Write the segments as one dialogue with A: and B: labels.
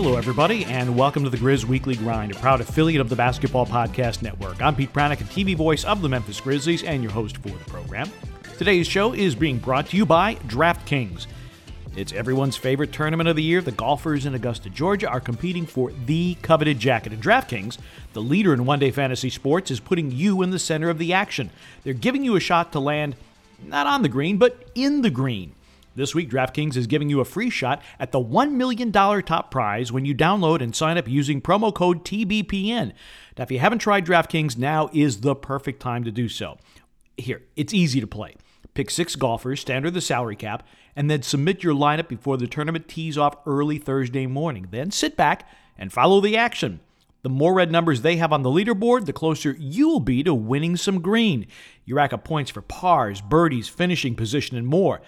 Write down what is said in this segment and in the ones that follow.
A: Hello, everybody, and welcome to the Grizz Weekly Grind, a proud affiliate of the Basketball Podcast Network. I'm Pete Pranica, a TV voice of the Memphis Grizzlies and your host for the program. Today's show is being brought to you by DraftKings. It's everyone's favorite tournament of the year. The golfers in Augusta, Georgia are competing for the coveted jacket. And DraftKings, the leader in one day fantasy sports, is putting you in the center of the action. They're giving you a shot to land not on the green, but in the green. This week, DraftKings is giving you a free shot at the $1 million top prize when you download and sign up using promo code TBPN. Now, if you haven't tried DraftKings, now is the perfect time to do so. Here, it's easy to play. Pick six golfers, standard the salary cap, and then submit your lineup before the tournament tees off early Thursday morning. Then sit back and follow the action. The more red numbers they have on the leaderboard, the closer you'll be to winning some green. You rack up points for pars, birdies, finishing position, and more.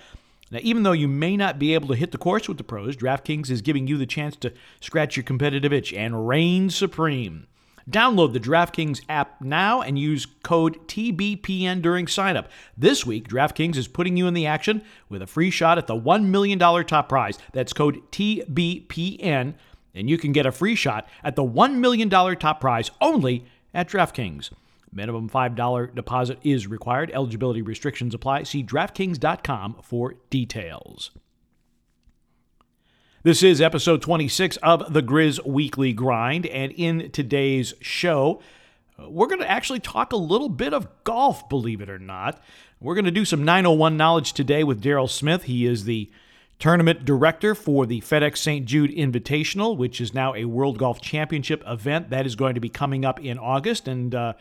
A: Now, even though you may not be able to hit the course with the pros, DraftKings is giving you the chance to scratch your competitive itch and reign supreme. Download the DraftKings app now and use code TBPN during signup. This week, DraftKings is putting you in the action with a free shot at the $1 million top prize. That's code TBPN, and you can get a free shot at the $1 million top prize only at DraftKings. Minimum $5 deposit is required. Eligibility restrictions apply. See DraftKings.com for details. This is episode 26 of the Grizz Weekly Grind, and in today's show, we're going to actually talk a little bit of golf, believe it or not. We're going to do some 901 knowledge today with Darrell Smith. He is the tournament director for the FedEx St. Jude Invitational, which is now a World Golf Championship event that is going to be coming up in August. And uh,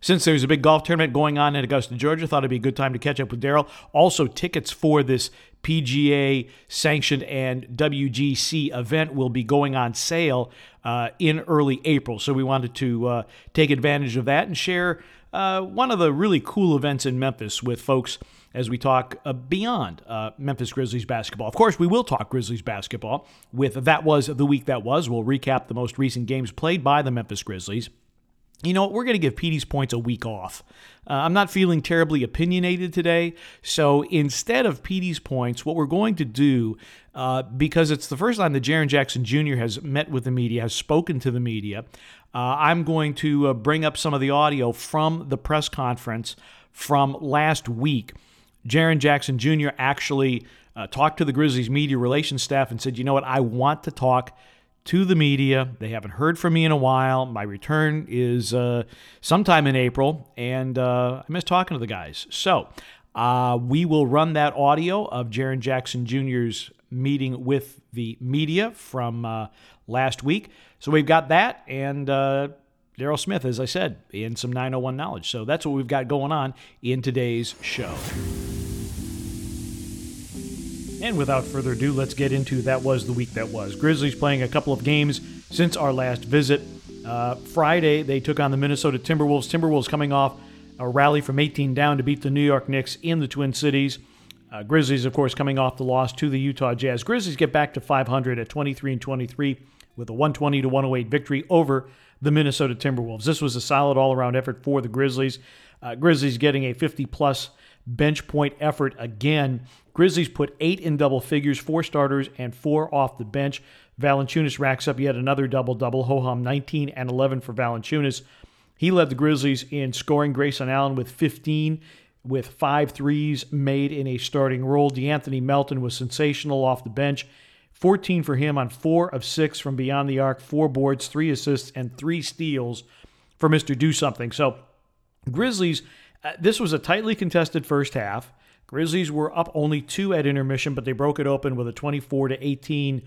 A: since there's a big golf tournament going on in Augusta, Georgia, thought it'd be a good time to catch up with Darrell. Also, tickets for this PGA sanctioned and WGC event will be going on sale uh, in early April. So we wanted to uh, take advantage of that and share uh, one of the really cool events in Memphis with folks as we talk uh, beyond uh, Memphis Grizzlies basketball. Of course, we will talk Grizzlies basketball with That Was the Week That Was. We'll recap the most recent games played by the Memphis Grizzlies you know, what we're going to give Petey's points a week off. Uh, I'm not feeling terribly opinionated today. So instead of Petey's points, what we're going to do, uh, because it's the first time that Jaren Jackson Jr. has met with the media, has spoken to the media, uh, I'm going to uh, bring up some of the audio from the press conference from last week. Jaren Jackson Jr. actually uh, talked to the Grizzlies media relations staff and said, you know what, I want to talk to the media. They haven't heard from me in a while. My return is uh, sometime in April, and uh, I miss talking to the guys. So uh, we will run that audio of Jaren Jackson Jr.'s meeting with the media from uh, last week. So we've got that, and uh, Darrell Smith, as I said, in some 901 knowledge. So that's what we've got going on in today's show. And without further ado, let's get into that was the week that was. Grizzlies playing a couple of games since our last visit. Uh, Friday, they took on the Minnesota Timberwolves. Timberwolves coming off a rally from 18 down to beat the New York Knicks in the Twin Cities. Uh, Grizzlies, of course, coming off the loss to the Utah Jazz. Grizzlies get back to 500 at 23 and 23 with a 120 to 108 victory over the Minnesota Timberwolves. This was a solid all-around effort for the Grizzlies. Uh, Grizzlies getting a 50 plus bench point effort again. Grizzlies put eight in double figures, four starters and four off the bench. Valanciunas racks up yet another double double. Ho hum 19 and 11 for Valanciunas. He led the Grizzlies in scoring. Grayson Allen with 15, with five threes made in a starting role. De'Anthony Melton was sensational off the bench. 14 for him on four of six from beyond the arc, four boards, three assists, and three steals for Mr. Do Something. So, Grizzlies uh, this was a tightly contested first half. Grizzlies were up only two at intermission, but they broke it open with a 24 to 18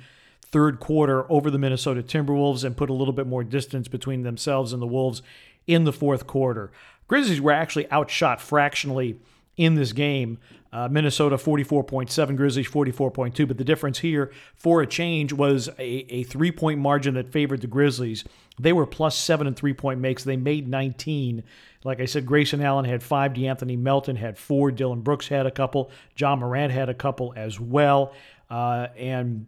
A: third quarter over the Minnesota Timberwolves and put a little bit more distance between themselves and the Wolves in the fourth quarter. Grizzlies were actually outshot fractionally in this game. Uh, Minnesota 44.7, Grizzlies 44.2. But the difference here for a change was a, a three point margin that favored the Grizzlies. They were plus seven and three point makes. They made 19. Like I said, Grayson Allen had five. De'Anthony Melton had four. Dillon Brooks had a couple. Ja Morant had a couple as well. Uh, and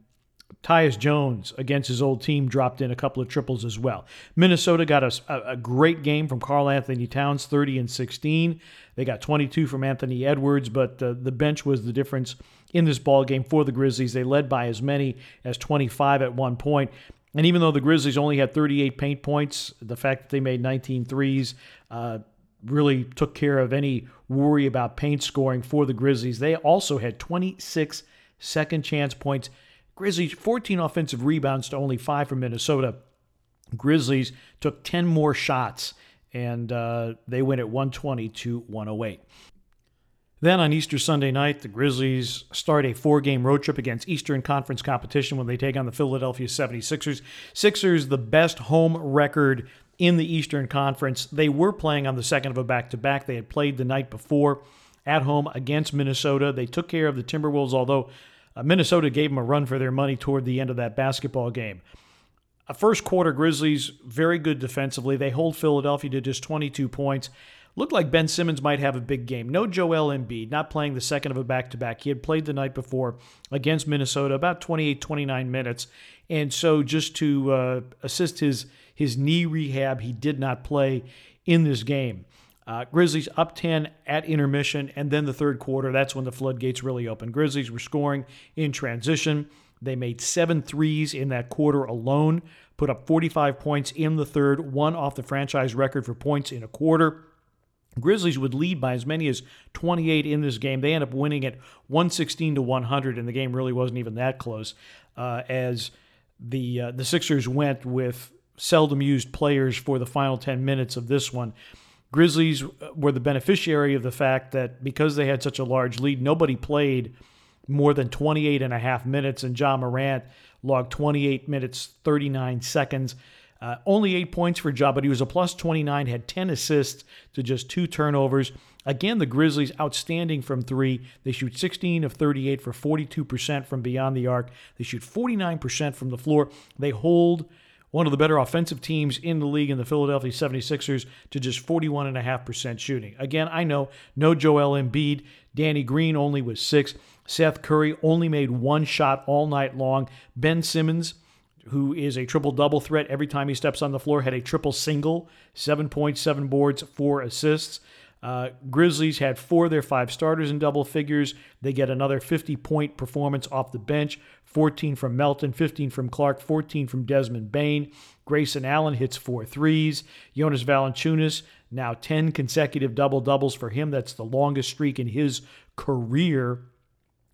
A: Tyus Jones against his old team dropped in a couple of triples as well. Minnesota got a, a great game from Karl-Anthony Towns, 30 and 16. They got 22 from Anthony Edwards, but uh, the bench was the difference in this ball game for the Grizzlies. They led by as many as 25 at one point. And even though the Grizzlies only had 38 paint points, the fact that they made 19 threes uh, really took care of any worry about paint scoring for the Grizzlies. They also had 26 second chance points. Grizzlies 14 offensive rebounds to only five from Minnesota. Grizzlies took 10 more shots and uh, they win at 120 to 108. Then on Easter Sunday night, the Grizzlies start a four game road trip against Eastern Conference competition when they take on the Philadelphia 76ers. Sixers, the best home record in the Eastern Conference. They were playing on the second of a back to back. They had played the night before at home against Minnesota. They took care of the Timberwolves, although uh, Minnesota gave them a run for their money toward the end of that basketball game. A first quarter Grizzlies, very good defensively. They hold Philadelphia to just 22 points. Looked like Ben Simmons might have a big game. No Joel Embiid, not playing the second of a back to back. He had played the night before against Minnesota, about 28, 29 minutes. And so just to uh, assist his, his knee rehab, he did not play in this game. Uh, Grizzlies up 10 at intermission, and then the third quarter, that's when the floodgates really opened. Grizzlies were scoring in transition. They made seven threes in that quarter alone, put up 45 points in the third, one off the franchise record for points in a quarter. Grizzlies would lead by as many as 28 in this game. They end up winning it 116 to 100, and the game really wasn't even that close. Uh, as the uh, the Sixers went with seldom used players for the final 10 minutes of this one. Grizzlies were the beneficiary of the fact that because they had such a large lead, nobody played more than 28 and a half minutes, and Ja Morant logged 28 minutes, 39 seconds. Uh, only eight points for Ja, but he was a plus 29, had 10 assists to just two turnovers. Again, the Grizzlies outstanding from three. They shoot 16 of 38 for 42% from beyond the arc. They shoot 49% from the floor. They hold one of the better offensive teams in the league in the Philadelphia 76ers to just 41.5% shooting. Again, I know no Joel Embiid. Danny Green only was six. Seth Curry only made one shot all night long. Ben Simmons, who is a triple double threat every time he steps on the floor, had a triple single, 7.7 boards, four assists. Uh, Grizzlies had four of their five starters in double figures. They get another 50 point performance off the bench 14 from Melton, 15 from Clark, 14 from Desmond Bane. Grayson Allen hits four threes. Jonas Valanciunas, now 10 consecutive double doubles for him. That's the longest streak in his career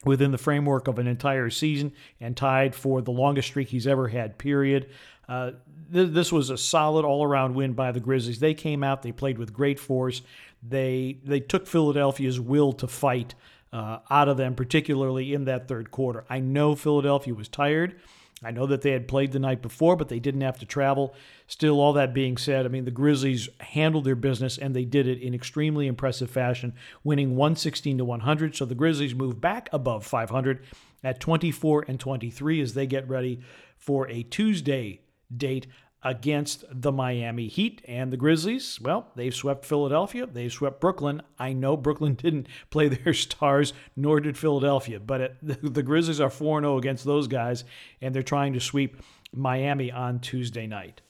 A: within the framework of an entire season and tied for the longest streak he's ever had, period. Uh, th- this was a solid all around win by the Grizzlies. They came out, they played with great force. They, they took Philadelphia's will to fight uh, out of them, particularly in that third quarter. I know Philadelphia was tired. I know that they had played the night before, but they didn't have to travel. Still, all that being said, I mean, the Grizzlies handled their business and they did it in extremely impressive fashion, winning 116 to 100. So the Grizzlies move back above 500 at 24 and 23 as they get ready for a Tuesday date against the Miami Heat and the Grizzlies. Well, they've swept Philadelphia, they've swept Brooklyn. I know Brooklyn didn't play their stars, nor did Philadelphia, but it, the, the Grizzlies are 4 0 against those guys, and they're trying to sweep Miami on Tuesday night.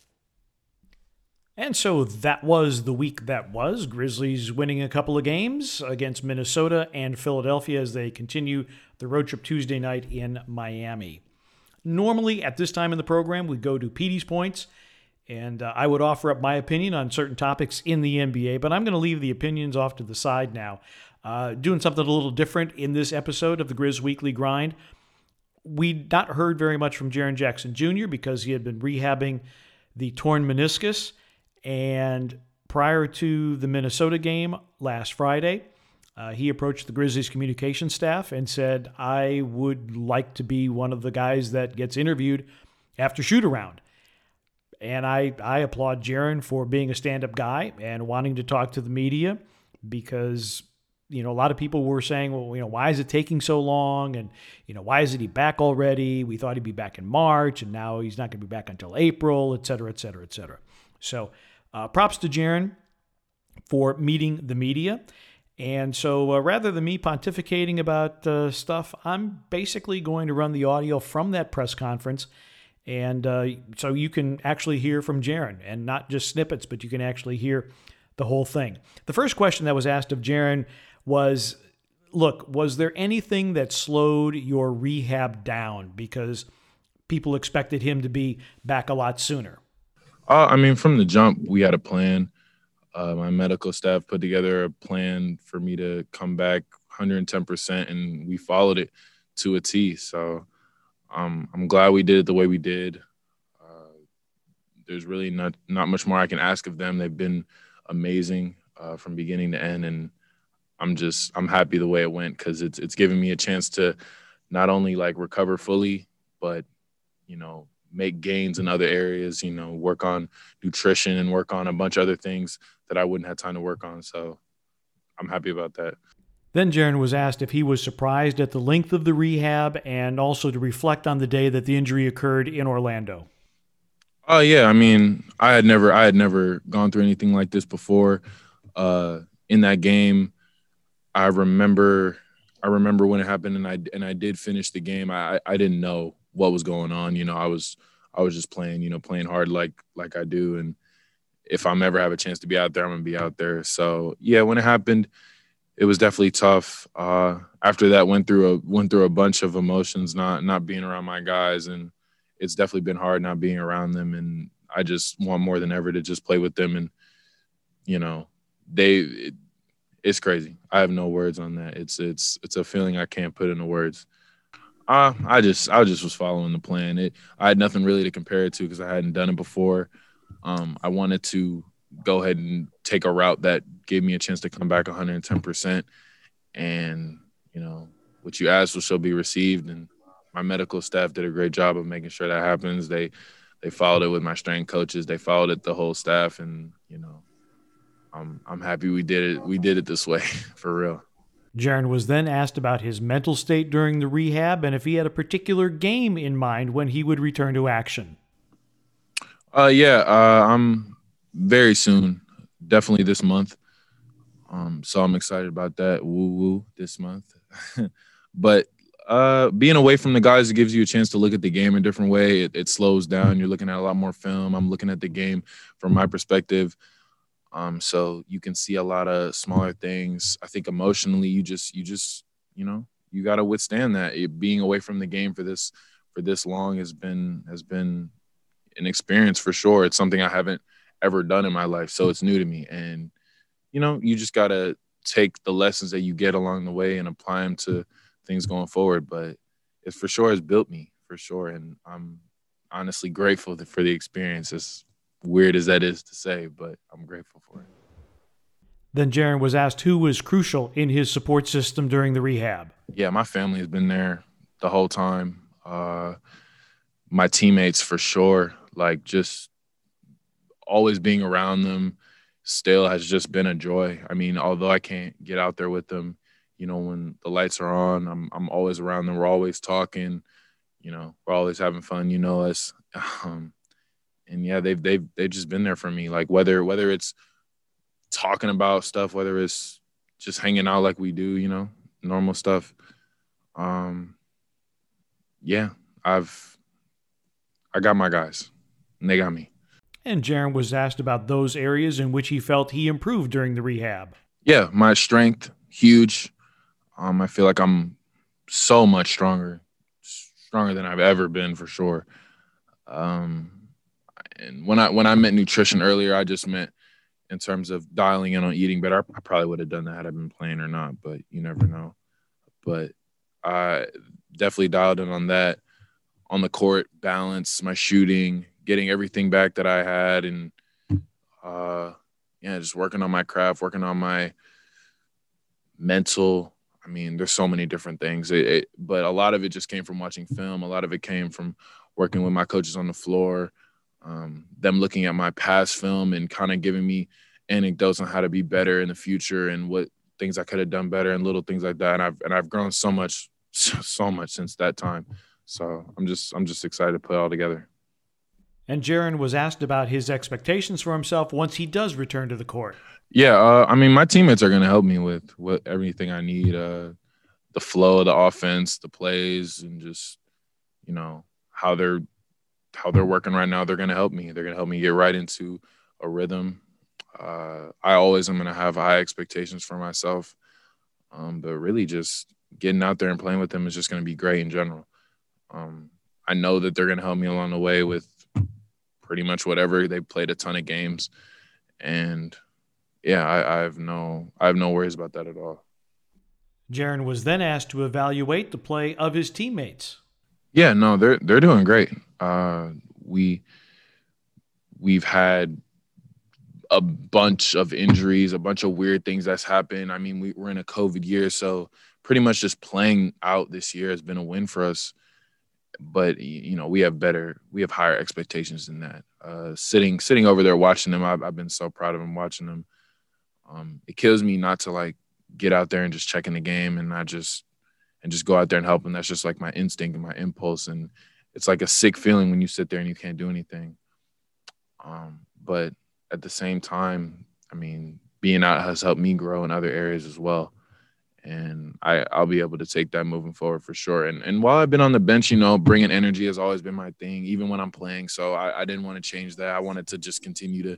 A: And so that was the week that was. Grizzlies winning a couple of games against Minnesota and Philadelphia as they continue the road trip Tuesday night in Miami. Normally, at this time in the program, we go to Petey's Points, and uh, I would offer up my opinion on certain topics in the NBA, but I'm going to leave the opinions off to the side now. Uh, doing something a little different in this episode of the Grizz Weekly Grind. We'd not heard very much from Jaren Jackson Jr. because he had been rehabbing the torn meniscus. And prior to the Minnesota game last Friday, uh, he approached the Grizzlies communication staff and said, I would like to be one of the guys that gets interviewed after shoot around. And I, I applaud Jaren for being a stand up guy and wanting to talk to the media because, you know, a lot of people were saying, well, you know, why is it taking so long? And, you know, why isn't he back already? We thought he'd be back in March and now he's not going to be back until April, et cetera, et cetera, et cetera. So uh, props to Jaren for meeting the media. And so uh, rather than me pontificating about uh, stuff, I'm basically going to run the audio from that press conference. And uh, so you can actually hear from Jaren and not just snippets, but you can actually hear the whole thing. The first question that was asked of Jaren was Look, was there anything that slowed your rehab down? Because people expected him to be back a lot sooner?
B: Uh, I mean, from the jump, we had a plan. Uh, my medical staff put together a plan for me to come back 110%, and we followed it to a T. So um, I'm glad we did it the way we did. Uh, there's really not not much more I can ask of them. They've been amazing uh, from beginning to end, and I'm just I'm happy the way it went because it's it's given me a chance to not only like recover fully, but you know make gains in other areas. You know, work on nutrition and work on a bunch of other things that I wouldn't have time to work on. So I'm happy about that.
A: Then Jaren was asked if he was surprised at the length of the rehab and also to reflect on the day that the injury occurred in Orlando.
B: Oh uh, yeah, I mean, I had never I had never gone through anything like this before. Uh, in that game, I remember I remember when it happened and I and I did finish the game. I I didn't know what was going on. You know, I was I was just playing, you know, playing hard like like I do. And if I'm ever have a chance to be out there, I'm gonna be out there. So yeah, when it happened, it was definitely tough. Uh, after that, went through a went through a bunch of emotions, not not being around my guys, and it's definitely been hard not being around them. And I just want more than ever to just play with them. And you know, they it, it's crazy. I have no words on that. It's it's it's a feeling I can't put into words. Uh, I just I just was following the plan. It I had nothing really to compare it to because I hadn't done it before. Um, I wanted to go ahead and take a route that gave me a chance to come back 110%. And, you know, what you asked will shall be received. And my medical staff did a great job of making sure that happens. They they followed it with my strength coaches. They followed it the whole staff. And, you know, I'm I'm happy we did it. We did it this way for real.
A: Jaren was then asked about his mental state during the rehab and if he had a particular game in mind when he would return to action.
B: Uh, yeah, uh, I'm very soon, definitely this month. Um, so I'm excited about that. Woo woo this month. but uh, being away from the guys, it gives you a chance to look at the game a different way. It, it slows down. You're looking at a lot more film. I'm looking at the game from my perspective. Um, so you can see a lot of smaller things. I think emotionally, you just you just you know you got to withstand that. It, being away from the game for this for this long has been has been an experience for sure. It's something I haven't ever done in my life, so it's new to me. And you know, you just got to take the lessons that you get along the way and apply them to things going forward. But it for sure has built me for sure, and I'm honestly grateful for the experience. as weird as that is to say, but I'm grateful for it.
A: Then Jaren was asked who was crucial in his support system during the rehab.
B: Yeah, my family has been there the whole time. Uh, my teammates for sure. Like just always being around them still has just been a joy. I mean, although I can't get out there with them, you know, when the lights are on, I'm I'm always around them. We're always talking, you know, we're always having fun. You know us. Um, and yeah, they've they've they've just been there for me. Like whether whether it's talking about stuff, whether it's just hanging out like we do, you know, normal stuff. Um, yeah, I've I got my guys, and they got me.
A: And Jaren was asked about those areas in which he felt he improved during the rehab.
B: Yeah, my strength huge. Um, I feel like I'm so much stronger, stronger than I've ever been for sure. Um, and when I when I meant nutrition earlier, I just meant in terms of dialing in on eating better. I probably would have done that had I been playing or not, but you never know. But I definitely dialed in on that on the court, balance, my shooting, getting everything back that I had, and uh, yeah, just working on my craft, working on my mental. I mean, there's so many different things, it, it, but a lot of it just came from watching film. A lot of it came from working with my coaches on the floor, um, them looking at my past film and kind of giving me anecdotes on how to be better in the future and what things I could have done better and little things like that. And I've and I've grown so much, so much since that time. So I'm just I'm just excited to put it all together.
A: And Jaren was asked about his expectations for himself once he does return to the court.
B: Yeah, uh, I mean, my teammates are going to help me with what everything I need, uh, the flow of the offense, the plays, and just you know how they're how they're working right now, they're going to help me. They're going to help me get right into a rhythm. Uh, I always am going to have high expectations for myself, um, but really just getting out there and playing with them is just going to be great in general. Um, I know that they're going to help me along the way with pretty much whatever. They played a ton of games, and yeah, I, I have no I have no worries about that at all.
A: Jaren was then asked to evaluate the play of his teammates.
B: Yeah, no, they're they're doing great. Uh, we we've had a bunch of injuries, a bunch of weird things that's happened. I mean, we, we're in a COVID year, so pretty much just playing out this year has been a win for us. But you know, we have better, we have higher expectations than that. Uh, sitting sitting over there watching them, I've, I've been so proud of them watching them. Um, it kills me not to like get out there and just check in the game and not just and just go out there and help them. That's just like my instinct and my impulse, and it's like a sick feeling when you sit there and you can't do anything. Um, but at the same time, I mean, being out has helped me grow in other areas as well. And I, I'll be able to take that moving forward for sure. And and while I've been on the bench, you know, bringing energy has always been my thing, even when I'm playing. So I, I didn't want to change that. I wanted to just continue to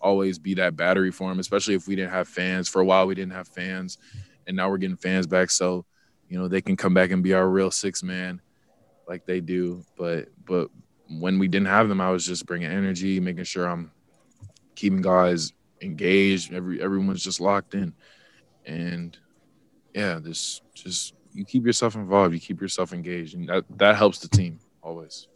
B: always be that battery for him, especially if we didn't have fans. For a while, we didn't have fans, and now we're getting fans back. So, you know, they can come back and be our real six man, like they do. But but when we didn't have them, I was just bringing energy, making sure I'm keeping guys engaged. Every everyone's just locked in, and yeah, this just you keep yourself involved, you keep yourself engaged, and that that helps the team always.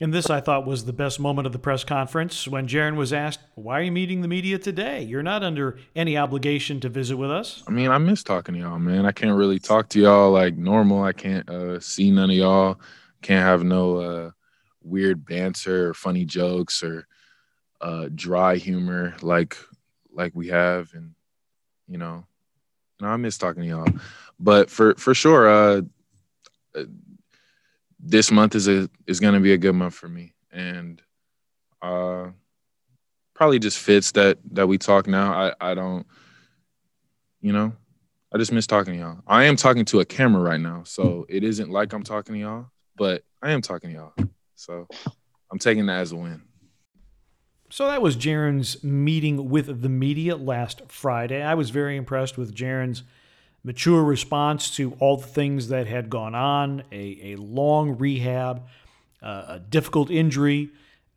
A: And this, I thought, was the best moment of the press conference when Jaren was asked, Why are you meeting the media today? You're not under any obligation to visit with us.
B: I mean, I miss talking to y'all, man. I can't really talk to y'all like normal. I can't uh, see none of y'all. Can't have no uh, weird banter or funny jokes or uh, dry humor like like we have. And, you know, no, I miss talking to y'all. But for, for sure, uh, this month is a is to be a good month for me, and uh, probably just fits that that we talk now. I I don't, you know, I just miss talking to y'all. I am talking to a camera right now, so it isn't like I'm talking to y'all, but I am talking to y'all. So I'm taking that as a win.
A: So that was Jaren's meeting with the media last Friday. I was very impressed with Jaren's mature response to all the things that had gone on, a, a long rehab, uh, a difficult injury,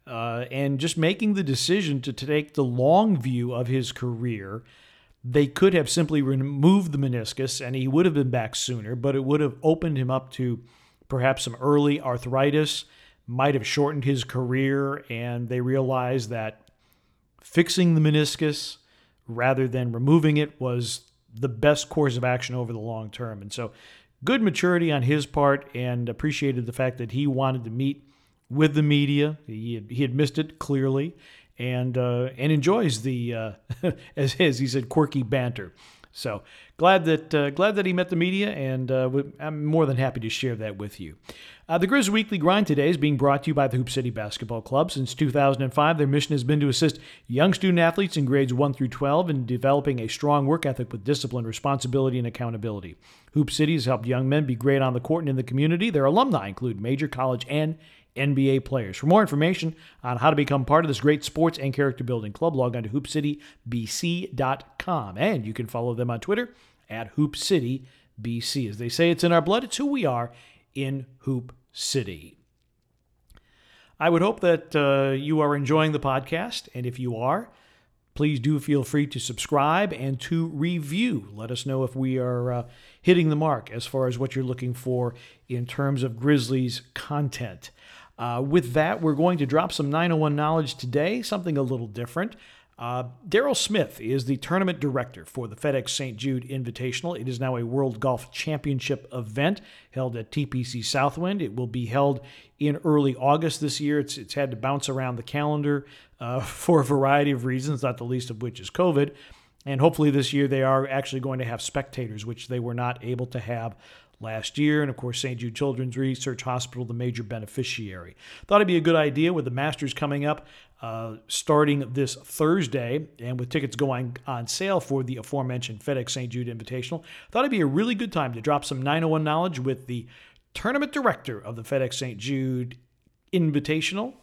A: uh, and just making the decision to take the long view of his career. They could have simply removed the meniscus and he would have been back sooner, but it would have opened him up to perhaps some early arthritis, might have shortened his career, and they realized that fixing the meniscus rather than removing it was the best course of action over the long term. And so, good maturity on his part, and appreciated the fact that he wanted to meet with the media. He had, he had missed it clearly, and uh, and enjoys the uh, as his he said quirky banter. So glad that uh, glad that he met the media, and uh, I'm more than happy to share that with you. Uh, the Grizz Weekly Grind today is being brought to you by the Hoop City Basketball Club. Since 2005, their mission has been to assist young student athletes in grades 1 through 12 in developing a strong work ethic with discipline, responsibility, and accountability. Hoop City has helped young men be great on the court and in the community. Their alumni include major college and NBA players. For more information on how to become part of this great sports and character building club, log on to hoopcitybc.com. And you can follow them on Twitter at hoopcitybc. As they say, it's in our blood, it's who we are in Hoop City. I would hope that uh, you are enjoying the podcast, and if you are, please do feel free to subscribe and to review. Let us know if we are uh, hitting the mark as far as what you're looking for in terms of Grizzlies content. Uh, with that, we're going to drop some 901 knowledge today, something a little different. Uh, Darrell Smith is the tournament director for the FedEx St. Jude Invitational. It is now a World Golf Championship event held at TPC Southwind. It will be held in early August this year. It's, it's had to bounce around the calendar uh, for a variety of reasons, not the least of which is COVID. And hopefully this year they are actually going to have spectators, which they were not able to have last year. And of course, St. Jude Children's Research Hospital, the major beneficiary. Thought it'd be a good idea with the Masters coming up uh, starting this Thursday and with tickets going on sale for the aforementioned FedEx St. Jude Invitational. Thought it'd be a really good time to drop some 901 knowledge with the tournament director of the FedEx St. Jude Invitational,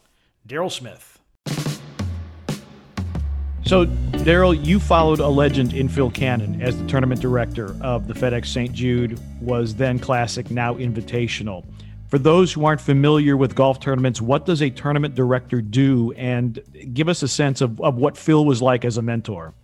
A: Darrell Smith. So, Darrell, you followed a legend in Phil Cannon as the tournament director of the FedEx St. Jude, was then Classic, now Invitational. for those who aren't familiar with golf tournaments, what does a tournament director do? And give us a sense of, of what Phil was like as a mentor.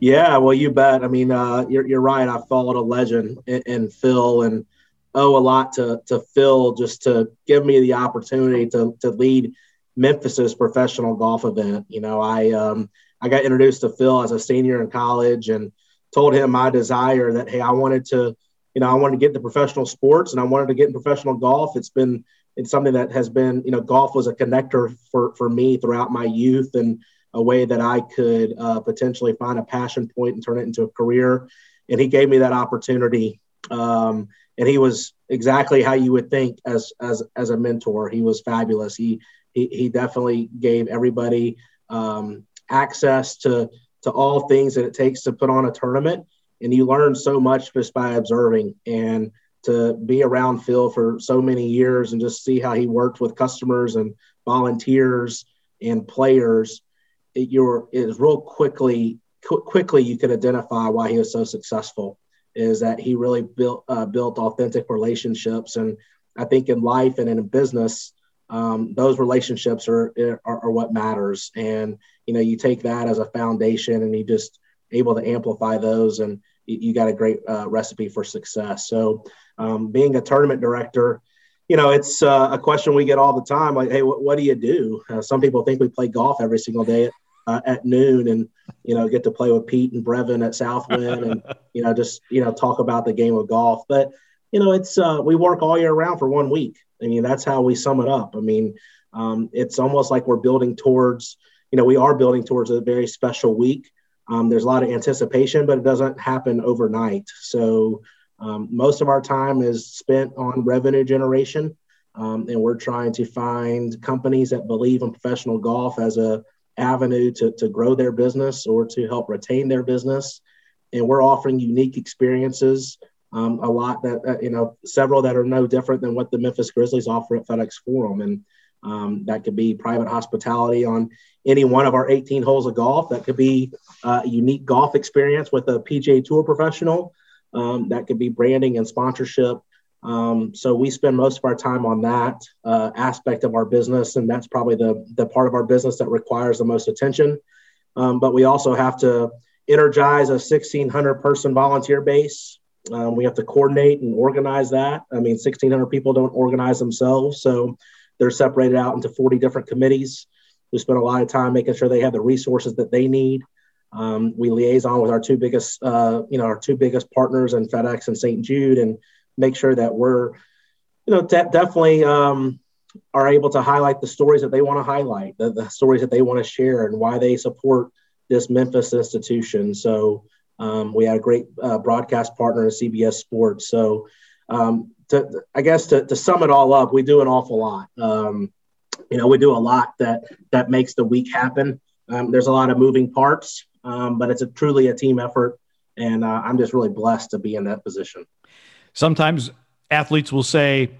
C: Yeah, well, you bet. I mean, uh, you're, you're right. I followed a legend in, in, Phil and owe a lot to, to Phil just to give me the opportunity to, to lead Memphis's professional golf event. You know, I um, I got introduced to Phil as a senior in college and told him my desire that hey, I wanted to, you know, I wanted to get into professional sports and I wanted to get in professional golf. It's been it's something that has been, you know, golf was a connector for for me throughout my youth and a way that I could uh, potentially find a passion point and turn it into a career. And he gave me that opportunity. Um, and he was exactly how you would think as as as a mentor. He was fabulous. He he, he definitely gave everybody um, access to to all things that it takes to put on a tournament. And you learn so much just by observing and to be around Phil for so many years and just see how he worked with customers and volunteers and players. It, you're is real quickly qu- quickly you can identify why he was so successful is that he really built uh, built authentic relationships. And I think in life and in business um, those relationships are, are, are what matters. And you know you take that as a foundation and you just able to amplify those and you, got a great uh, recipe for success so um, being a tournament director you know, it's uh, a question we get all the time. Like, hey, what, what do you do? Uh, some people think we play golf every single day at, uh, at noon, and you know, get to play with Pete and Brevin at Southwind, and you know, just you know, talk about the game of golf. But you know, it's uh, we work all year round for one week. I mean, that's how we sum it up. I mean, um, it's almost like we're building towards. You know, we are building towards a very special week. Um, there's a lot of anticipation, but it doesn't happen overnight. So um, most of our time is spent on revenue generation, um, and we're trying to find companies that believe in professional golf as a avenue to, to grow their business or to help retain their business. And we're offering unique experiences, um, a lot that, uh, you know, several that are no different than what the Memphis Grizzlies offer at FedEx Forum. And um, that could be private hospitality on any one of our 18 holes of golf. That could be uh, a unique golf experience with a PGA Tour professional. Um, that could be branding and sponsorship. Um, so we spend most of our time on that uh, aspect of our business, and that's probably the the part of our business that requires the most attention. Um, but we also have to energize a 1,600 person volunteer base. Um, we have to coordinate and organize that. I mean, 1,600 people don't organize themselves, so they're separated out into 40 different committees. We spend a lot of time making sure they have the resources that they need. Um, we liaison with our two biggest, uh, you know, our two biggest partners in FedEx and St. Jude, and make sure that we're, you know, de- definitely um, are able to highlight the stories that they want to highlight, the, the stories that they want to share, and why they support this Memphis institution. So um, we had a great uh, broadcast partner at CBS Sports. So um, to, I guess to, to, sum it all up, we do an awful lot. Um, you know, we do a lot that that makes the week happen. Um, there's a lot of moving parts, um, but it's a truly a team effort, and uh, I'm just really blessed to be in that position.
A: Sometimes athletes will say,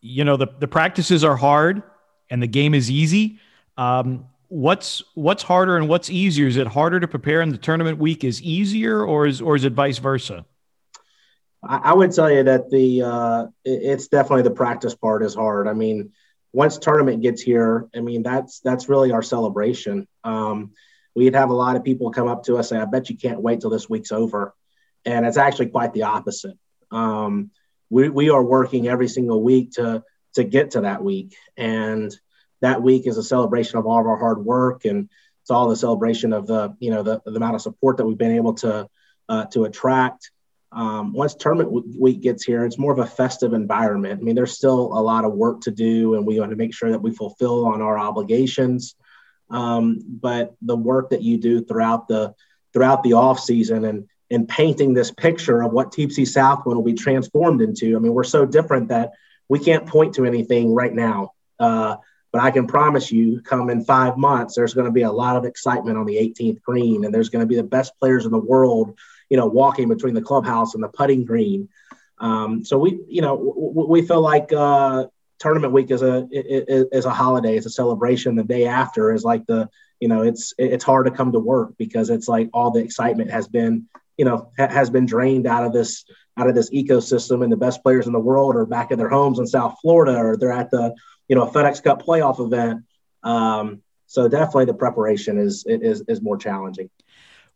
A: you know, the the practices are hard and the game is easy. Um, what's what's harder and what's easier? Is it harder to prepare in the tournament week is easier, or is or is it vice versa?
C: I, would tell you that the uh, it's definitely the practice part is hard. I mean, once tournament gets here, I mean that's that's really our celebration. Um, we'd have a lot of people come up to us and I bet you can't wait till this week's over. And it's actually quite the opposite. Um, we, we are working every single week to, to get to that week. And that week is a celebration of all of our hard work. And it's all the celebration of the, you know, the, the amount of support that we've been able to, uh, to attract. Um, once tournament week gets here, it's more of a festive environment. I mean, there's still a lot of work to do, and we want to make sure that we fulfill on our obligations um, but the work that you do throughout the throughout the off season and and painting this picture of what TPC Southwind will be transformed into. I mean, we're so different that we can't point to anything right now. Uh, but I can promise you, come in five months, there's going to be a lot of excitement on the 18th green, and there's going to be the best players in the world, you know, walking between the clubhouse and the putting green. Um, so we, you know, w- we feel like uh, tournament week is a is a holiday. It's a celebration. The day after is like the you know it's it's hard to come to work because it's like all the excitement has been you know ha- has been drained out of this out of this ecosystem, and the best players in the world are back in their homes in South Florida, or they're at the you know FedEx Cup playoff event. Um, so definitely the preparation is is is more challenging.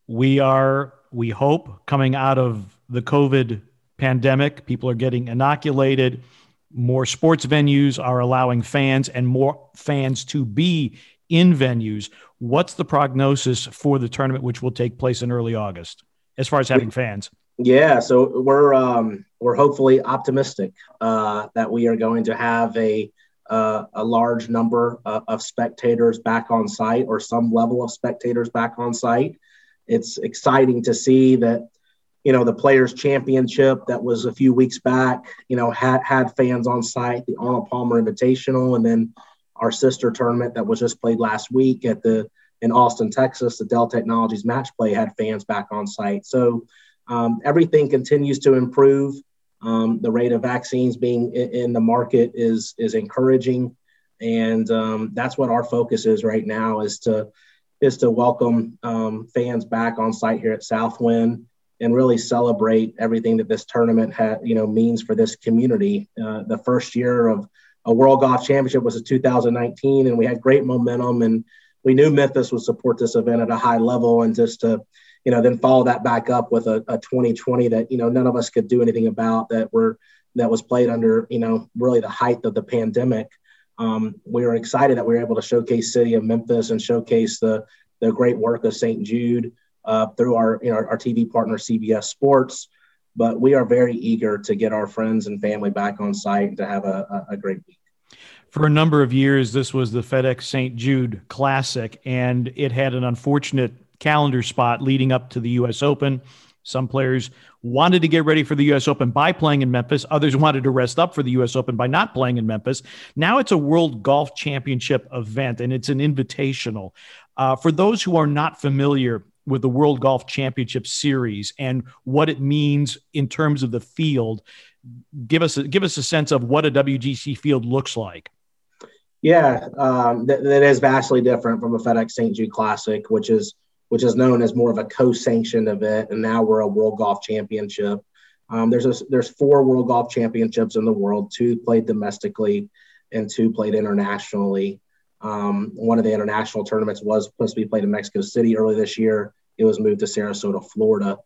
A: We are, we hope, coming out of the COVID pandemic. People are getting inoculated. More sports venues are allowing fans and more fans to be in venues. What's the prognosis for the tournament, which will take place in early August, as far as having fans?
C: Yeah, so we're um, we're hopefully optimistic uh, that we are going to have a uh, a large number uh, of spectators back on site or some level of spectators back on site. It's exciting to see that you know the Players Championship that was a few weeks back. You know had had fans on site, the Arnold Palmer Invitational, and then our sister tournament that was just played last week at the in Austin, Texas, the Dell Technologies Match Play had fans back on site. So um, everything continues to improve. Um, the rate of vaccines being in, in, the market is is encouraging, and um, that's what our focus is right now is to is to welcome um, fans back on site here at Southwind and really celebrate everything that this tournament ha- you know means for this community. Uh, the first year of a World Golf Championship was in 2019, and we had great momentum, and we knew Memphis would support this event at a high level, and just to you know then follow that back up with a, a 2020 that you know none of us could do anything about that were that was played under you know really the height of the pandemic. Um, we were excited that we were able to showcase City of Memphis and showcase the the great work of St. Jude uh, through our you know our TV partner CBS Sports but we are very eager to get our friends and family back on site and to have a, a, great week.
A: For a number of years, this was the FedEx St. Jude Classic, and it had an unfortunate calendar spot leading up to the U.S. Open. Some players wanted to get ready for the U.S. Open by playing in Memphis. Others wanted to rest up for the U.S. Open by not playing in Memphis. Now it's a World Golf Championship event, and it's an invitational. Uh, for those who are not familiar with the World Golf Championship Series and what it means in terms of the field. Give us a, give us a sense of what a WGC field looks like.
C: Yeah, um, that, that is vastly different from a FedEx St. Jude Classic, which is which is known as more of a co-sanctioned event, and now we're a World Golf Championship. Um, there's a, there's four World Golf Championships in the world, two played domestically, and two played internationally. Um, one of the international tournaments was supposed to be played in Mexico City early this year. It was moved to Sarasota, Florida.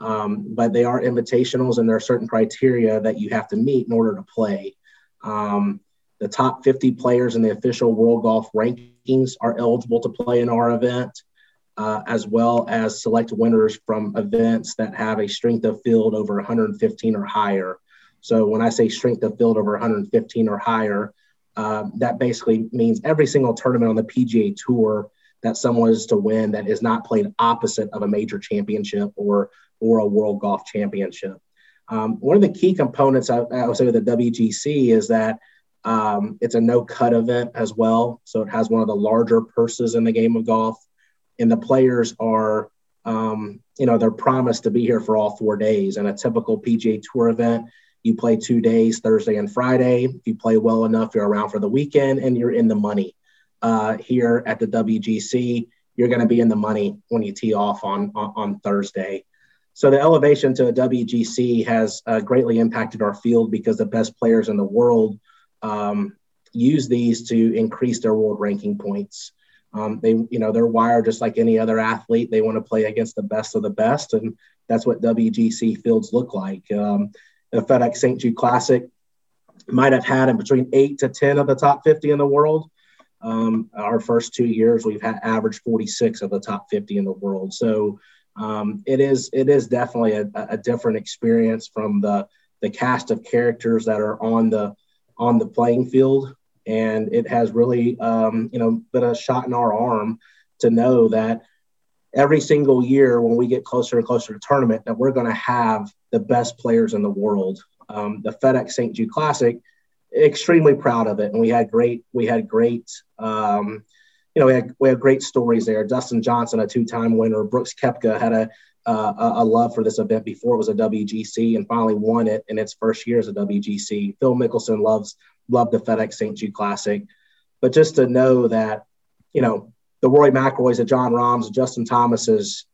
C: Um, but they are invitationals, and there are certain criteria that you have to meet in order to play. Um, the top 50 players in the official World Golf rankings are eligible to play in our event, uh, as well as select winners from events that have a strength of field over 115 or higher. So when I say strength of field over 115 or higher, um, that basically means every single tournament on the PGA Tour that someone is to win that is not played opposite of a major championship or or a World Golf Championship. Um, one of the key components I, I would say with the WGC is that um, it's a no cut event as well, so it has one of the larger purses in the game of golf, and the players are. Um, you know, they're promised to be here for all four days. In a typical PGA Tour event, you play two days, Thursday and Friday. If you play well enough, you're around for the weekend and you're in the money. Uh, here at the WGC, you're going to be in the money when you tee off on, on, on Thursday. So the elevation to a WGC has uh, greatly impacted our field because the best players in the world um, use these to increase their world ranking points. Um, they, you know, they're wired just like any other athlete. They want to play against the best of the best, and that's what WGC fields look like. Um, the FedEx St. Jude Classic might have had in between eight to 10 of the top 50 in the world. Um, our first two years, we've had average 46 of the top 50 in the world. So um, it is it is definitely a, a, different experience from the the cast of characters that are on the on the playing field, and it has really um, you know been a shot in our arm to know that every single year when we get closer and closer to tournament that we're going to have the best players in the world. Um, the FedEx St. Jude Classic, extremely proud of it, and we had great we had great um, you know we had we had great stories there. Dustin Johnson, a two-time winner, Brooks Koepka had a uh, a love for this event before it was a WGC and finally won it in its first year as a WGC. Phil Mickelson loves loved the FedEx St. Jude Classic, but just to know that you know the Rory McIlroys, the Jon Rahms, Justin Thomases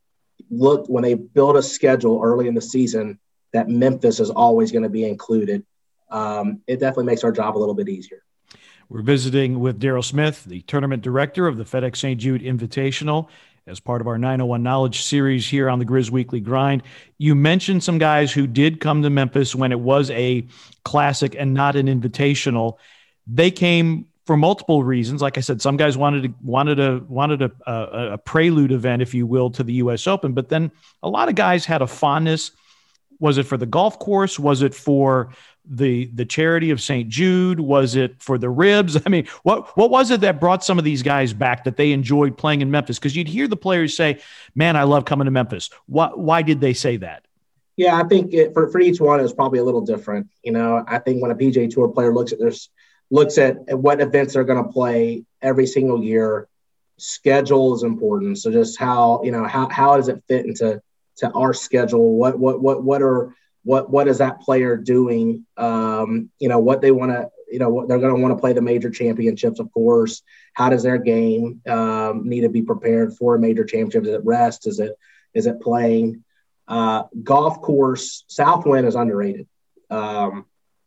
C: looked when they build a schedule early in the season. that Memphis is always going to be included. Um, it definitely makes our job a little bit easier.
A: We're visiting with Darrell Smith, the tournament director of the FedEx St. Jude Invitational, as part of our 901 Knowledge series here on the Grizz Weekly Grind. You mentioned some guys who did come to Memphis when it was a classic and not an invitational. They came for multiple reasons. Like I said, some guys wanted to, wanted a wanted a, a, a prelude event, if you will, to the U.S. Open, but then a lot of guys had a fondness. Was it for the golf course? Was it for the the charity of St. Jude? Was it for the ribs? I mean, what what was it that brought some of these guys back that they enjoyed playing in Memphis? Because you'd hear the players say, "Man, I love coming to Memphis." Why why did they say that?
C: Yeah, I think it, for for each one it's probably a little different. You know, I think when a PGA Tour player looks at this looks at, at what events they're going to play every single year, schedule is important. So just how you know how how does it fit into to our schedule? What what what what are what what is that player doing? Um, you know what they want to. You know what they're going to want to play the major championships, of course. How does their game um, need to be prepared for a major championship? Is it rest? Is it is it playing? Uh, golf course Southwind is underrated. Um,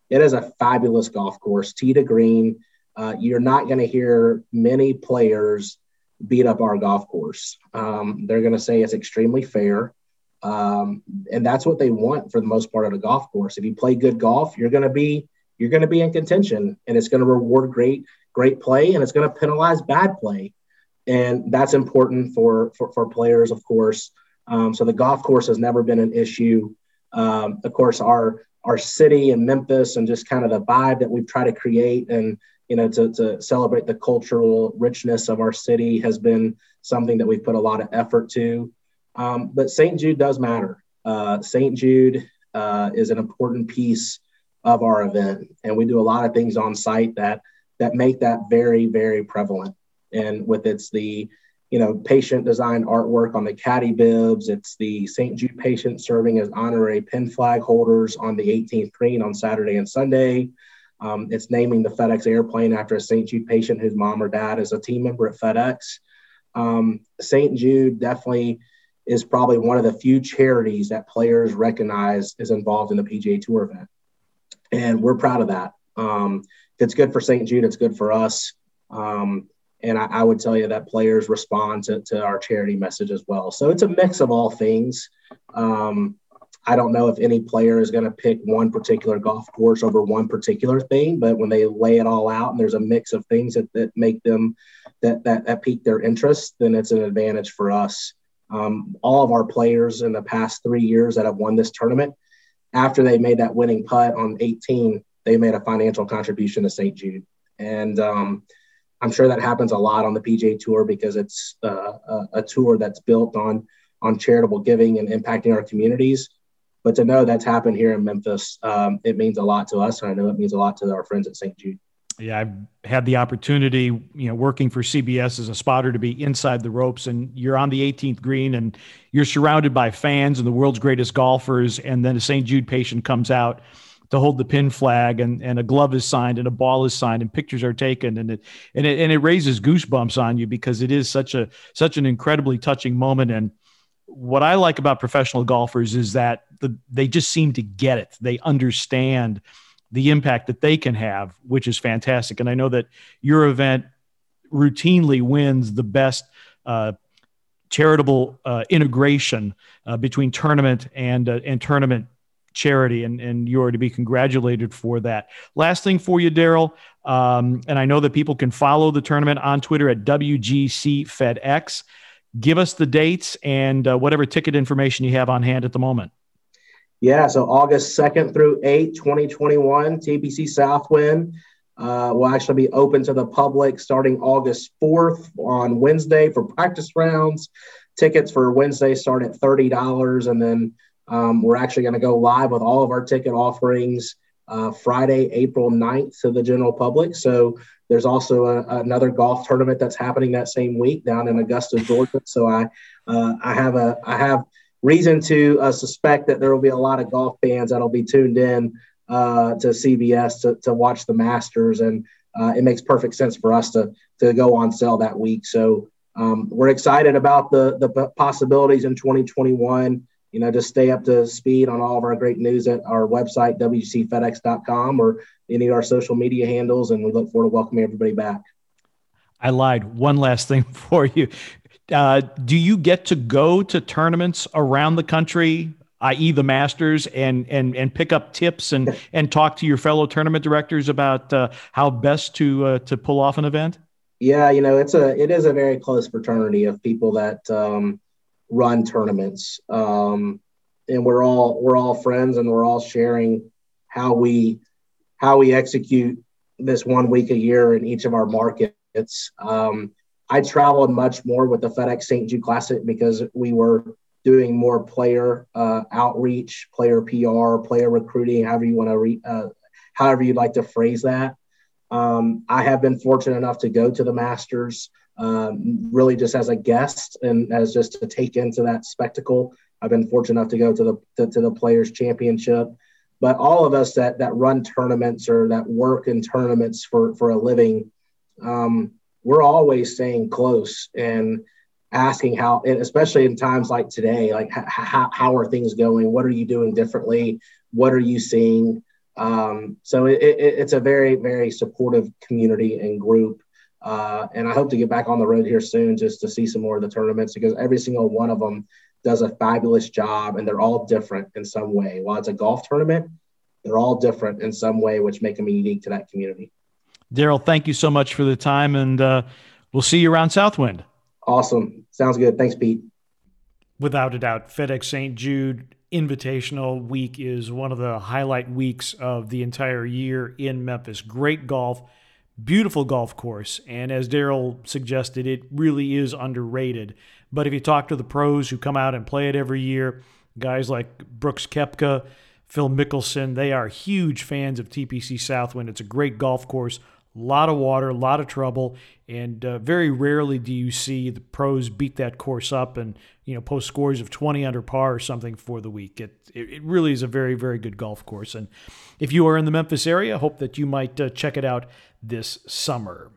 C: it is a fabulous golf course, tee to green. Uh, you're not going to hear many players beat up our golf course. Um, they're going to say it's extremely fair. Um, and that's what they want for the most part at a golf course. If you play good golf, you're going to be you're going to be in contention, and it's going to reward great great play, and it's going to penalize bad play, and that's important for for, for players, of course. Um, so the golf course has never been an issue. Um, of course, our our city and Memphis, and just kind of the vibe that we've tried to create, and you know, to, to celebrate the cultural richness of our city has been something that we've put a lot of effort to. Um, but St. Jude does matter. Uh, St. Jude uh, is an important piece of our event, and we do a lot of things on site that that make that very, very prevalent. And with its the you know patient designed artwork on the caddy bibs, it's the St. Jude patient serving as honorary pin flag holders on the 18th green on Saturday and Sunday. Um, it's naming the FedEx airplane after a St. Jude patient whose mom or dad is a team member at FedEx. Um, St. Jude definitely is probably one of the few charities that players recognize is involved in the PGA Tour event. And we're proud of that. Um, if it's good for St. Jude, it's good for us. Um, and I, I, would tell you that players respond to, to, our charity message as well. So it's a mix of all things. Um, I don't know if any player is going to pick one particular golf course over one particular thing, but when they lay it all out and there's a mix of things that, that make them that, that, that pique their interest, then it's an advantage for us. Um, all of our players in the past three years that have won this tournament, after they made that winning putt on 18, they made a financial contribution to St. Jude. And um, I'm sure that happens a lot on the PGA Tour because it's uh, a, a, tour that's built on on charitable giving and impacting our communities. But to know that's happened here in Memphis, um, it means a lot to us, and I know it means a lot to our friends at St. Jude
A: yeah, I've had the opportunity, you know, working for CBS as a spotter to be inside the ropes, and you're on the 18th green, and you're surrounded by fans and the world's greatest golfers, and then a St. Jude patient comes out to hold the pin flag, and, and a glove is signed, and a ball is signed, and pictures are taken, and it and it and it raises goosebumps on you because it is such a such an incredibly touching moment, and what I like about professional golfers is that the, they just seem to get it. They understand the impact that they can have, which is fantastic. And I know that your event routinely wins the best uh, charitable uh, integration uh, between tournament and uh, and tournament charity, and and you are to be congratulated for that. Last thing for you, Darrell, um, and I know that people can follow the tournament on Twitter at WGC FedEx. Give us the dates and uh, whatever ticket information you have on hand at the moment.
C: Yeah, so August 2nd through 8, 2021, TPC Southwind uh, will actually be open to the public starting August 4th on Wednesday for practice rounds. Tickets for Wednesday start at $30, and then um, we're actually going to go live with all of our ticket offerings uh, Friday, April 9th to the general public. So there's also a, another golf tournament that's happening that same week down in Augusta, Georgia. So I uh, I have a I have reason to uh, suspect that there will be a lot of golf fans that'll be tuned in uh, to CBS to, to watch the Masters, and uh, it makes perfect sense for us to to go on sale that week. So um, we're excited about the the possibilities in 2021. you know, just stay up to speed on all of our great news at our website, wgcfedex.com, or any of our social media handles. And we look forward to welcoming everybody back.
A: I lied. One last thing for you. Uh, do you get to go to tournaments around the country, i.e., the Masters, and and and pick up tips and and talk to your fellow tournament directors about uh, how best to uh, to pull off an event?
C: Yeah, you know, it's a it is a very close fraternity of people that um, run tournaments, um, and we're all we're all friends, and we're all sharing how we how we execute this one week a year in each of our markets. Um, I traveled much more with the FedEx St. Jude Classic because we were doing more player uh, outreach, player PR, player recruiting, however you want to re- uh, however you'd like to phrase that. Um, I have been fortunate enough to go to the Masters, um, really just as a guest and as just to take into that spectacle. I've been fortunate enough to go to the to, to the Players Championship, but all of us that that run tournaments or that work in tournaments for for a living. Um, we're always staying close and asking how, and especially in times like today, like how, how are things going? What are you doing differently? What are you seeing? Um, so it, it, it's a very, very supportive community and group. Uh, and I hope to get back on the road here soon just to see some more of the tournaments because every single one of them does a fabulous job and they're all different in some way. While it's a golf tournament, they're all different in some way, which make them unique to that community.
A: Darrell, thank you so much for the time, and uh, we'll see you around Southwind.
C: Awesome. Sounds good. Thanks, Pete.
A: Without a doubt, FedEx St. Jude Invitational Week is one of the highlight weeks of the entire year in Memphis. Great golf, beautiful golf course, and as Darrell suggested, it really is underrated. But if you talk to the pros who come out and play it every year, guys like Brooks Koepka, Phil Mickelson, they are huge fans of TPC Southwind. It's a great golf course a lot of water, a lot of trouble, and uh, very rarely do you see the pros beat that course up and you know post scores of 20 under par or something for the week. It it really is a very very good golf course, and if you are in the Memphis area, hope that you might uh, check it out this summer.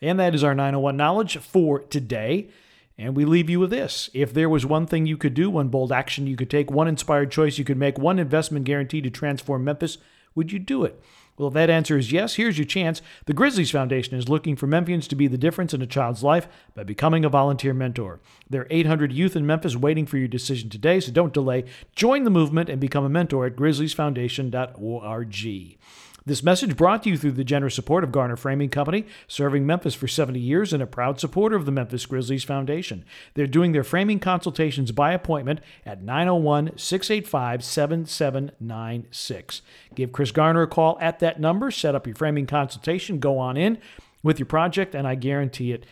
A: And that is our 901 knowledge for today. And we leave you with this. If there was one thing you could do, one bold action you could take, one inspired choice you could make, one investment guaranteed to transform Memphis, would you do it? Well, if that answer is yes, here's your chance. The Grizzlies Foundation is looking for Memphians to be the difference in a child's life by becoming a volunteer mentor. There are 800 youth in Memphis waiting for your decision today, so don't delay. Join the movement and become a mentor at grizzliesfoundation.org. This message brought to you through the generous support of Garner Framing Company, serving Memphis for 70 years and a proud supporter of the Memphis Grizzlies Foundation. They're doing their framing consultations by appointment at 901 685 7796. Give Chris Garner a call at that number, set up your framing consultation, go on in with your project, and I guarantee it.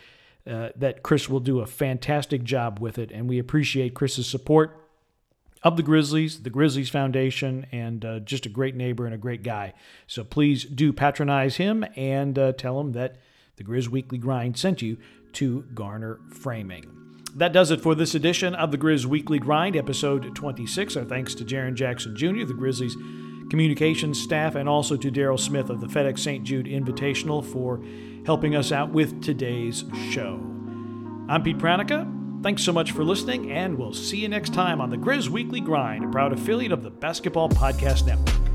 A: Uh, that Chris will do a fantastic job with it, and we appreciate Chris's support of the Grizzlies, the Grizzlies Foundation, and uh, just a great neighbor and a great guy. So please do patronize him and uh, tell him that the Grizz Weekly Grind sent you to Garner Framing. That does it for this edition of the Grizz Weekly Grind, episode 26. Our thanks to Jaren Jackson Jr., the Grizzlies communications staff, and also to Darrell Smith of the FedEx St. Jude Invitational for helping us out with today's show. I'm Pete Pranica. Thanks so much for listening, and we'll see you next time on the Grizz Weekly Grind, a proud affiliate of the Basketball Podcast Network.